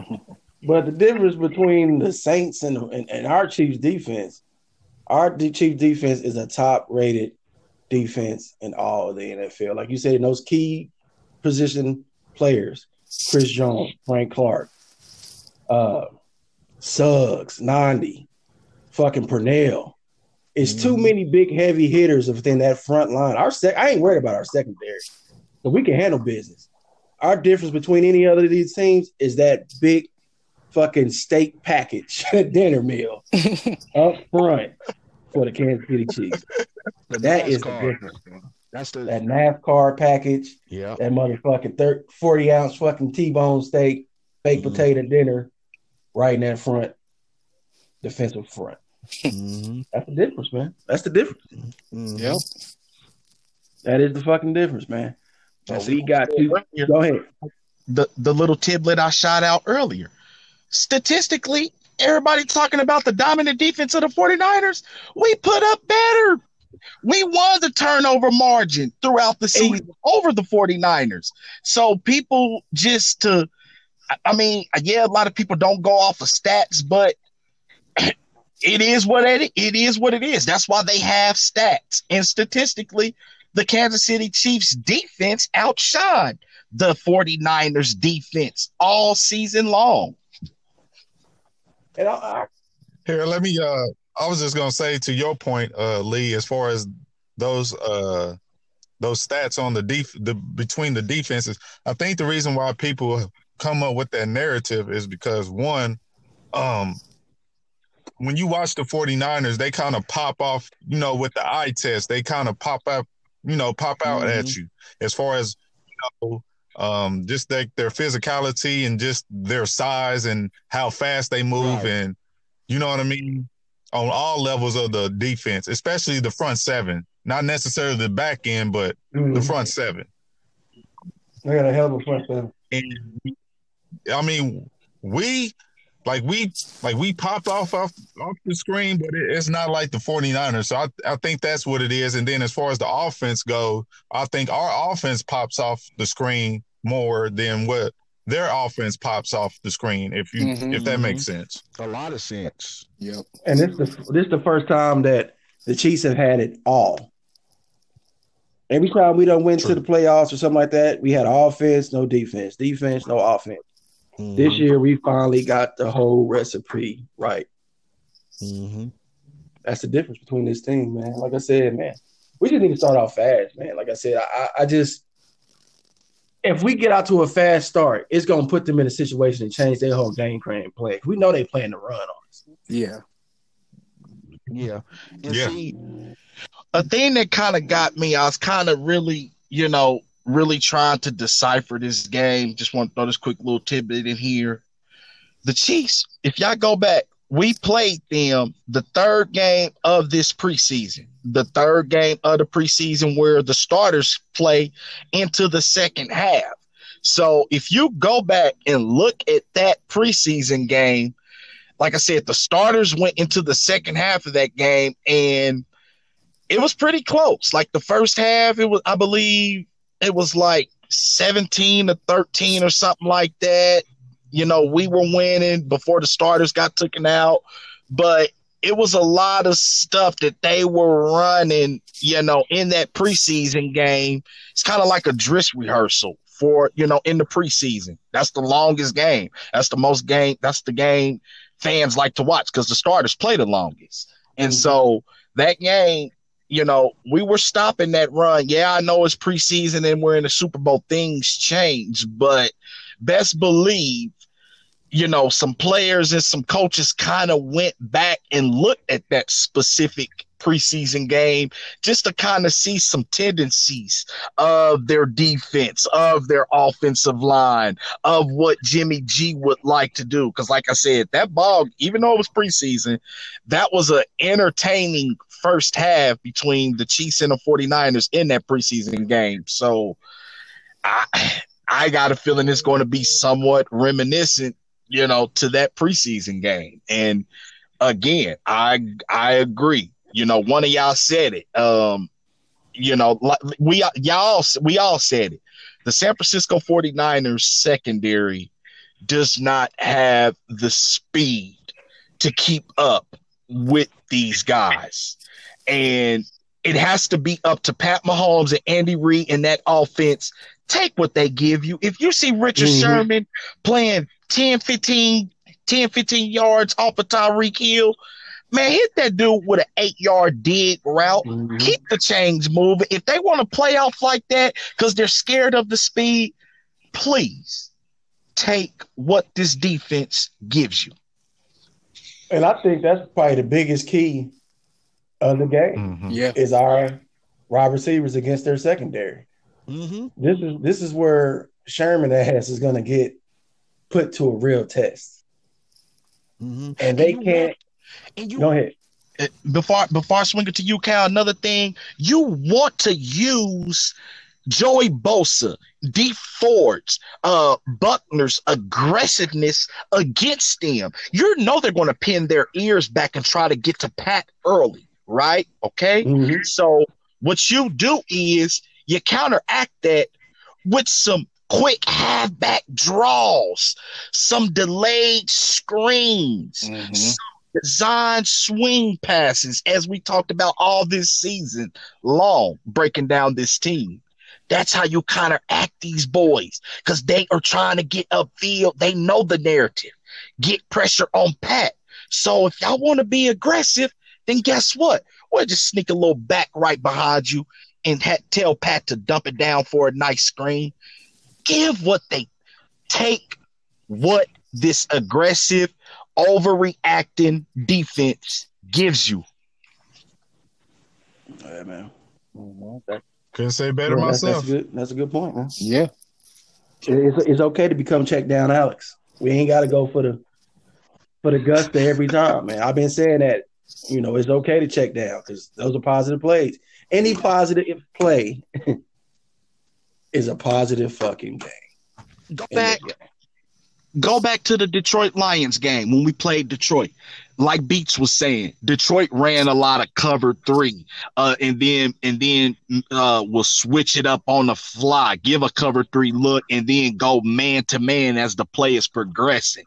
but the difference between the Saints and, and, and our Chiefs defense our chief defense is a top rated defense in all of the NFL. Like you said, in those key position players, Chris Jones, Frank Clark, uh, Suggs, Nnamdi, fucking Purnell. It's mm-hmm. too many big heavy hitters within that front line. Our sec- I ain't worried about our secondary, but we can handle business. Our difference between any other of these teams is that big fucking steak package dinner meal up front for the Kansas City Chiefs. that is the difference. That's the that NASCAR package.
Yeah.
That motherfucking 30, 40 ounce fucking T-bone steak, baked mm-hmm. potato dinner, right in that front defensive front. Mm-hmm. That's the difference, man. That's the difference.
Mm-hmm. Yep.
That is the fucking difference, man. So we got to go ahead.
The the little tidbit I shot out earlier. Statistically, everybody talking about the dominant defense of the 49ers. We put up better. We won the turnover margin throughout the season over the 49ers. So people just to I mean, yeah, a lot of people don't go off of stats, but it is what it, it is what it is. That's why they have stats. And statistically, the Kansas City Chiefs defense outshined the 49ers defense all season long.
And I, I, here, let me. Uh, I was just gonna say to your point, uh, Lee, as far as those uh those stats on the def the between the defenses. I think the reason why people come up with that narrative is because one, um, when you watch the 49ers, they kind of pop off, you know, with the eye test, they kind of pop up, you know, pop out mm-hmm. at you as far as you know, um, just their, their physicality and just their size and how fast they move right. and you know what I mean on all levels of the defense, especially the front seven, not necessarily the back end, but mm-hmm. the front seven.
They got a hell of a front seven.
And I mean, we like we like we popped off off, off the screen, but it, it's not like the 49ers. So I, I think that's what it is. And then as far as the offense go, I think our offense pops off the screen more than what their offense pops off the screen. If you mm-hmm, if that mm-hmm. makes sense,
a lot of sense. Yep.
And this is the, this is the first time that the Chiefs have had it all. Every time we don't win True. to the playoffs or something like that, we had offense, no defense, defense, no offense. Mm-hmm. This year, we finally got the whole recipe right.
Mm-hmm.
That's the difference between this team, man. Like I said, man, we just need to start off fast, man. Like I said, I, I just if we get out to a fast start, it's gonna put them in a situation and change their whole game plan play. We know they plan to run on us.
Yeah.
Yeah. And yeah. see, a thing that kind of got me, I was kind of really, you know, really trying to decipher this game. Just want to throw this quick little tidbit in here. The Chiefs, if y'all go back, we played them the third game of this preseason, the third game of the preseason where the starters play into the second half. So if you go back and look at that preseason game, like I said, the starters went into the second half of that game and it was pretty close. Like the first half, it was, I believe, it was like 17 to 13 or something like that. You know, we were winning before the starters got taken out, but it was a lot of stuff that they were running, you know, in that preseason game. It's kind of like a dress rehearsal for, you know, in the preseason. That's the longest game. That's the most game. That's the game fans like to watch because the starters play the longest. And mm-hmm. so that game, you know, we were stopping that run. Yeah, I know it's preseason and we're in the Super Bowl. Things change, but best believe you know, some players and some coaches kind of went back and looked at that specific preseason game just to kind of see some tendencies of their defense, of their offensive line, of what Jimmy G would like to do. Because, like I said, that ball, even though it was preseason, that was an entertaining first half between the Chiefs and the 49ers in that preseason game. So, I. I got a feeling it's going to be somewhat reminiscent you know, to that preseason game. And again, I I agree. You know, one of y'all said it. Um, you know, we y'all we all said it. The San Francisco 49ers secondary does not have the speed to keep up with these guys. And it has to be up to Pat Mahomes and Andy Reid and that offense. Take what they give you. If you see Richard mm-hmm. Sherman playing 10, 15, 10, 15 yards off of Tyreek Hill, man, hit that dude with an eight yard dig route. Mm-hmm. Keep the chains moving. If they want to play off like that because they're scared of the speed, please take what this defense gives you.
And I think that's probably the biggest key of the game.
Mm-hmm. Yeah,
is our wide receivers against their secondary. Mm-hmm. This is this is where Sherman ass is going to get put to a real test. Mm-hmm. And they and can't. and you, go ahead.
Uh, before before I swing it to you, Cal, another thing you want to use Joey Bosa, Dee Ford's, uh, Buckner's aggressiveness against them. You know they're going to pin their ears back and try to get to Pat early, right? Okay. Mm-hmm. So what you do is you counteract that with some quick halfback draws, some delayed screens, mm-hmm. some design swing passes, as we talked about all this season long, breaking down this team. That's how you counteract these boys because they are trying to get upfield. They know the narrative. Get pressure on Pat. So if y'all want to be aggressive, then guess what? We'll just sneak a little back right behind you and ha- tell Pat to dump it down for a nice screen give what they take what this aggressive, overreacting defense gives you.
Yeah, man.
Mm-hmm. Couldn't say better yeah,
myself. That's, that's, good. That's a good point, man.
Yeah.
It's, it's okay to become check down, Alex. We ain't got to go for the for the gusto every time, man. I've been saying that. You know, it's okay to check down because those are positive plays. Any positive play is a positive fucking game.
Go back. Go back to the Detroit Lions game when we played Detroit like Beats was saying, Detroit ran a lot of cover three, uh, and then and then uh, will switch it up on the fly, give a cover three look, and then go man to man as the play is progressing.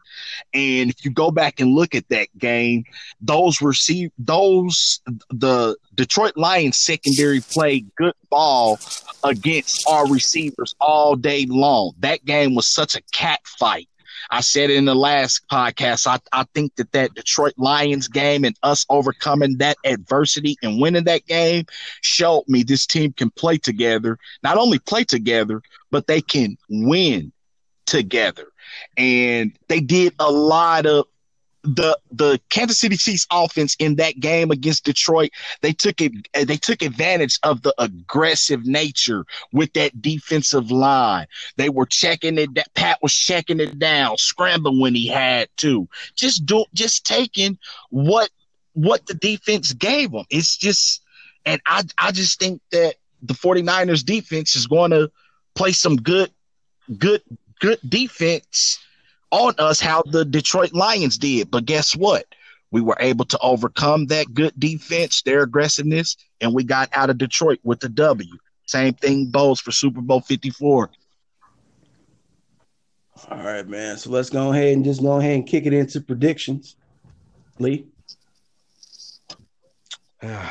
And if you go back and look at that game, those receive those the Detroit Lions secondary played good ball against our receivers all day long. That game was such a cat fight I said in the last podcast. I, I think that that Detroit Lions game and us overcoming that adversity and winning that game showed me this team can play together. Not only play together, but they can win together. And they did a lot of the the Kansas City Chiefs offense in that game against Detroit, they took it they took advantage of the aggressive nature with that defensive line. They were checking it that Pat was checking it down, scrambling when he had to. Just do just taking what what the defense gave them. It's just and I I just think that the 49ers defense is going to play some good good good defense on us how the Detroit Lions did. But guess what? We were able to overcome that good defense, their aggressiveness, and we got out of Detroit with the W. Same thing bows for Super Bowl 54.
All right, man. So let's go ahead and just go ahead and kick it into predictions. Lee.
man.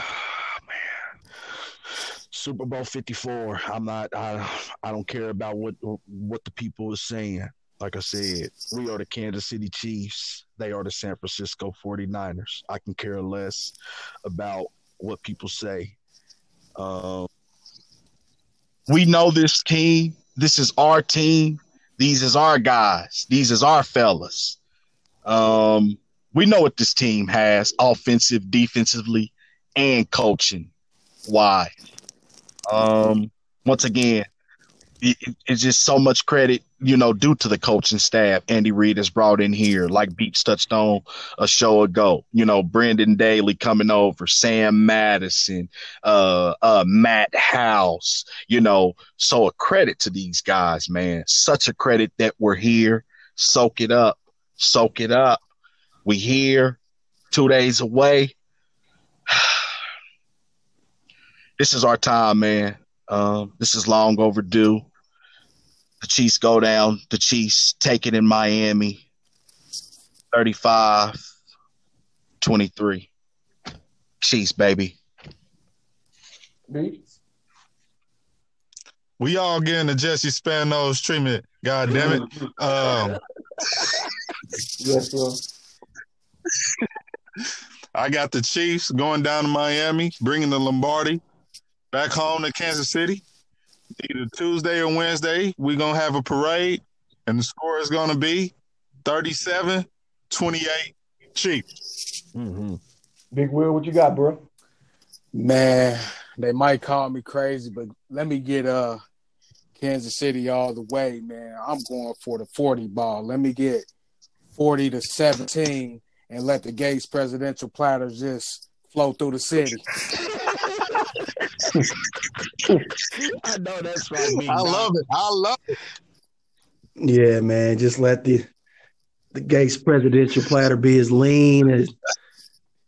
Super Bowl 54. I'm not I I don't care about what what the people are saying. Like I said, we are the Kansas City Chiefs. They are the San Francisco 49ers. I can care less about what people say. Um,
we know this team. This is our team. These is our guys. These is our fellas. Um, we know what this team has offensive, defensively, and coaching. Why? Um, once again, it, it's just so much credit, you know, due to the coaching staff. Andy Reid has brought in here, like Beats touched on a show ago. You know, Brendan Daly coming over, Sam Madison, uh, uh, Matt House. You know, so a credit to these guys, man. Such a credit that we're here. Soak it up, soak it up. We here, two days away. this is our time, man. Um, this is long overdue. The Chiefs go down. The Chiefs take it in Miami 35 23. Chiefs, baby.
We all getting the Jessie Spanos treatment. God damn it. Um,
yes, sir.
I got the Chiefs going down to Miami, bringing the Lombardi back home to Kansas City either Tuesday or Wednesday, we're going to have a parade, and the score is going to be 37 28 Chiefs.
Mm-hmm. Big Will, what you got, bro?
Man, they might call me crazy, but let me get uh Kansas City all the way, man. I'm going for the 40 ball. Let me get 40 to 17 and let the Gates presidential platter just flow through the city.
I know that's right.
I love it. I love it.
Yeah, man. Just let the the Gates presidential platter be as lean as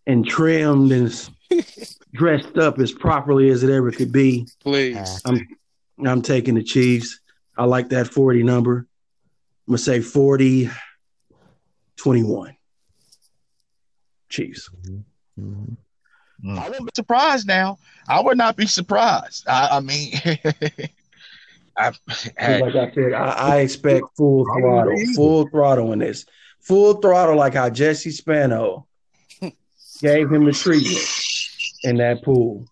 and trimmed and dressed up as properly as it ever could be.
Please.
I'm I'm taking the Chiefs. I like that 40 number. I'm gonna say 40 21. Chiefs.
Mm-hmm. Mm. I wouldn't be surprised now. I would not be surprised. I, I mean,
I, hey. like I said, I, I expect full throttle, full throttle in this, full throttle, like how Jessie Spano gave him the treatment in that pool.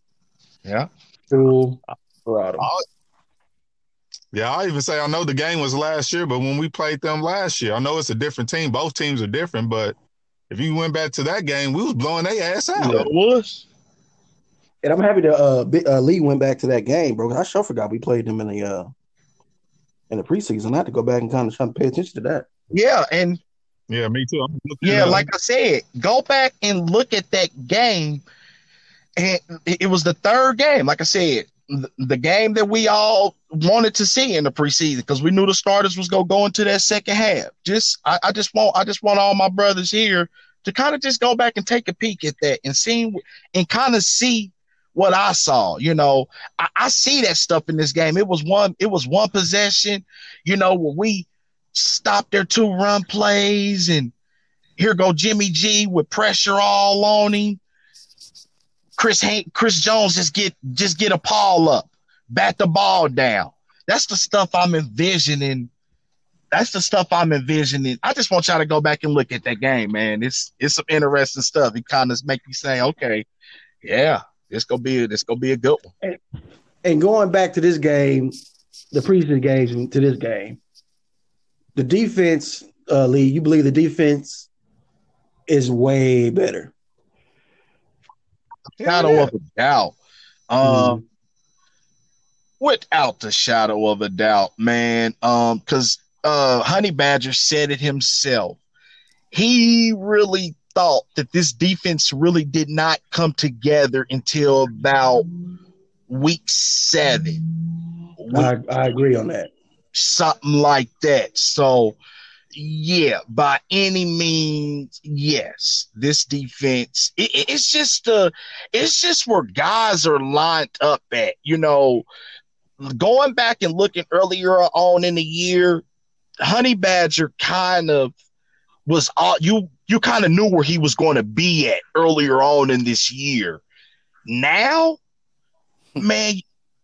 Yeah,
full throttle.
Yeah, I even say I know the game was last year, but when we played them last year, I know it's a different team. Both teams are different, but if you went back to that game, we was blowing their ass out.
Yeah, it was.
And I'm happy to uh, uh, Lee went back to that game, bro. I sure forgot we played them in the uh in the preseason. I had to go back and kind of try to pay attention to that.
Yeah, and
yeah, me too.
Yeah, like I said, go back and look at that game. And it was the third game. Like I said, the game that we all wanted to see in the preseason because we knew the starters was gonna go into that second half. Just I, I, just want I just want all my brothers here to kind of just go back and take a peek at that and see and kind of see what I saw. You know, I, I, see that stuff in this game. It was one it was one possession, you know, where we stopped their two run plays and here go Jimmy G with pressure all on him Chris Hank, Chris Jones just get just get a ball up, bat the ball down. That's the stuff I'm envisioning. That's the stuff I'm envisioning. I just want y'all to go back and look at that game, man. It's it's some interesting stuff. It kind of make me say, okay, yeah, this gonna be this gonna be a good one.
And, and going back to this game, the previous games to this game, the defense, uh, Lee, you believe the defense is way better.
Shadow
Yeah.
of a doubt. Um, without the shadow of a doubt, man. Um, because uh, Honey Badger said it himself. He really thought that this defense really did not come together until about week seven, week
I, I agree on that.
something like that. So, yeah, by any means, yes, this defense. It, it- it's just uh, it's just where guys are lined up at. You know, going back and looking earlier on in the year, Honey Badger kind of was all you. You kind of knew where he was going to be at earlier on in this year. Now, man,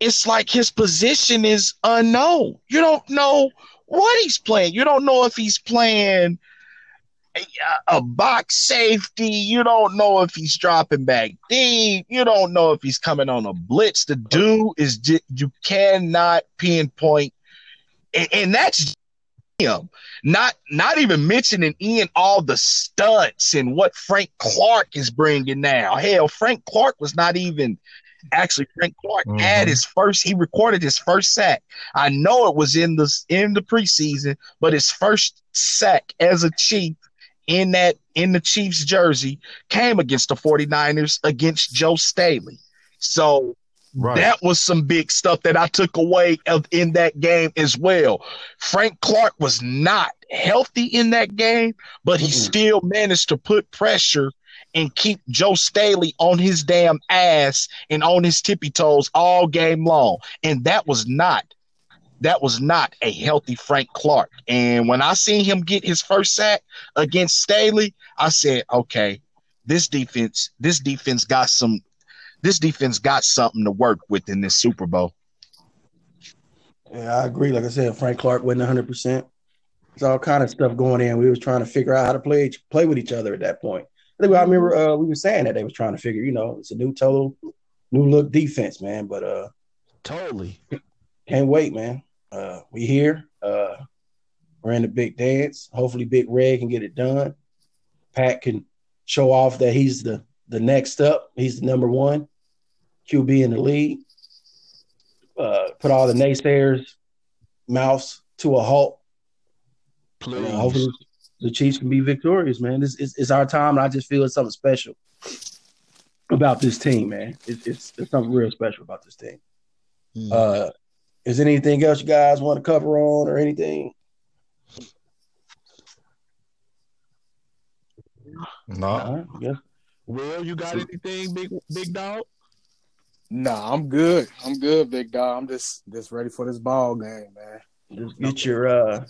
it's like his position is unknown. You don't know what he's playing. You don't know if he's playing a, a box safety. You don't know if he's dropping back deep. You don't know if he's coming on a blitz. The dude is you cannot pinpoint, and, and that's him. Not not even mentioning in all the stunts and what Frank Clark is bringing now. Hell, Frank Clark was not even actually Frank Clark had
Mhm.
his first. He recorded his first sack. I know it was in the in the preseason, but his first sack as a Chief in that in the Chiefs jersey came against the 49ers against Joe Staley. So
Right.
that was some big stuff that I took away of in that game as well. Frank Clark was not healthy in that game, but he
Mm-mm.
still managed to put pressure and keep Joe Staley on his damn ass and on his tippy toes all game long. And that was not that was not a healthy Frank Clark. And when I seen him get his first sack against Staley, I said, okay, this defense, this defense got some this defense got something to work with in this Super Bowl.
Yeah, I agree. Like I said, Frank Clark wasn't 100. percent There's all kind of stuff going in. We was trying to figure out how to play play with each other at that point. I think I remember uh, we were saying that they was trying to figure. You know, it's a new total, new look defense, man. But uh,
Totally.
can't wait, man. Uh, we here. Uh, we're in the big dance. Hopefully, Big Red can get it done. Pat can show off that he's the the next up. He's the number one QB in the league. Uh, put all the naysayers' mouths to a halt.
Please.
Hopefully, the Chiefs can be victorious, man. This is it's our time, and I just feel it's something special about this team, man. It's it's, it's something real special about this team.
Mm.
Uh, is there anything else you guys want to cover on or anything?
No.
Uh, yes.
Will, you got anything, big big dog?
Nah, I'm good. I'm good, big dog. I'm just just ready for this ball game, man.
Just get your uh,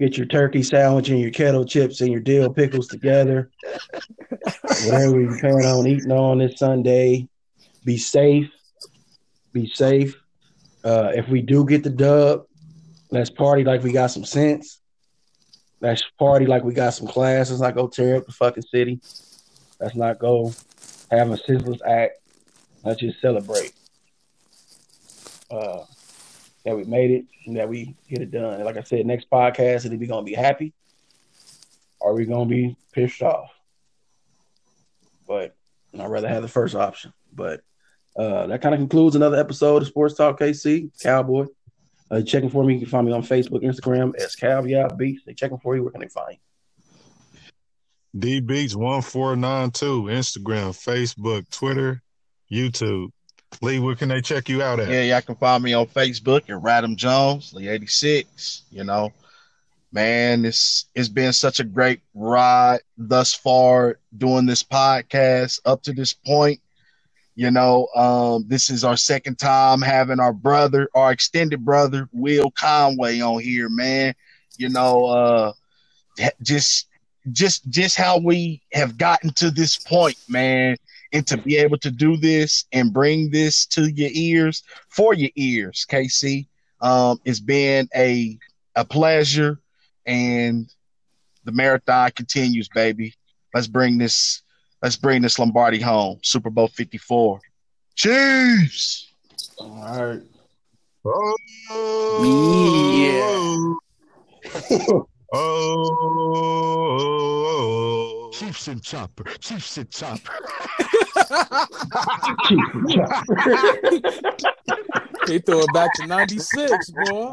get your turkey sandwich and your kettle chips and your dill pickles together. Whatever you plan on eating on this Sunday, be safe. Be safe. Uh, if we do get the dub, let's party like we got some sense. Let's party like we got some class. Let's not go tear up the fucking city. Let's not go have a senseless act. Let's just celebrate. Uh, that we made it and that we get it done. And like I said, next podcast, either we gonna be happy or we gonna be pissed off. But I'd rather have the first option. But uh, that kind of concludes another episode of Sports Talk KC CalBoi. Uh, checking for me, you can find me on Facebook, Instagram as Caveat Beats. They checking for you. Where can they find you?
DeBeats one four nine two Instagram, Facebook, Twitter, YouTube. Lee, where can they check you out at?
Yeah, y'all can find me on Facebook at Radham Jones, Lee 86. You know, man, it's it's been such a great ride thus far doing this podcast up to this point. You know, um, this is our second time having our brother, our extended brother, Will Conway on here, man. You know, uh, just just just how we have gotten to this point, man and to be able to do this and bring this to your ears for your ears, KC. Um, it's been a a pleasure, and the marathon continues, baby. Let's bring this. Let's bring this Lombardi home. Super Bowl Fifty Four. Chiefs.
All right.
Oh, oh,
Chiefs and Chopper. Chiefs and Chopper.
Chiefs and Chopper.
They throw it back to '96, boy.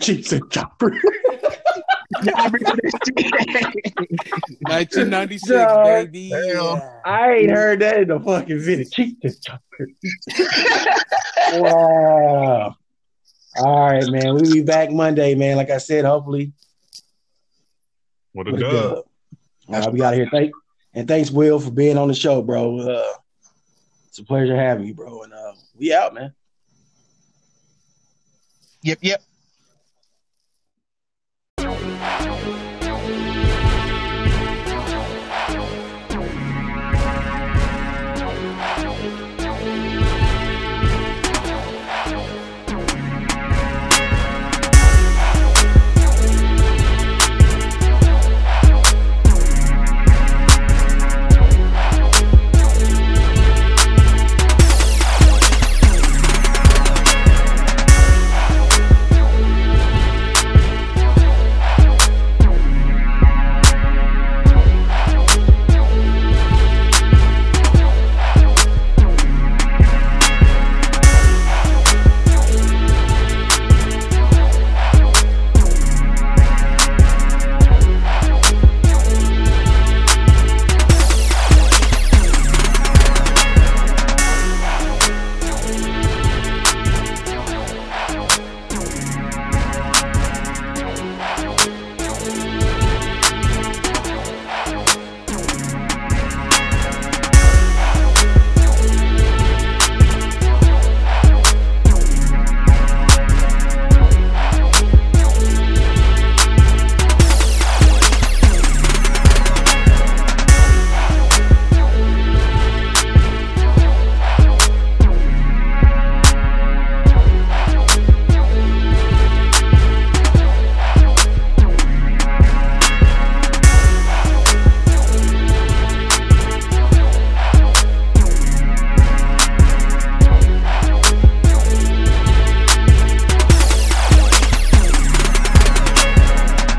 Chiefs and Chopper.
1996,
Dog.
baby. Yeah.
I ain't heard that in the fucking video. Chiefs and Chopper. wow. All right, man. We'll be back Monday, man. Like I said, hopefully.
What a
with a dub. All right, we got here. Thank and thanks, Will, for being on the show, bro. Uh, it's a pleasure having you, bro. And uh, we out, man.
Yep, yep.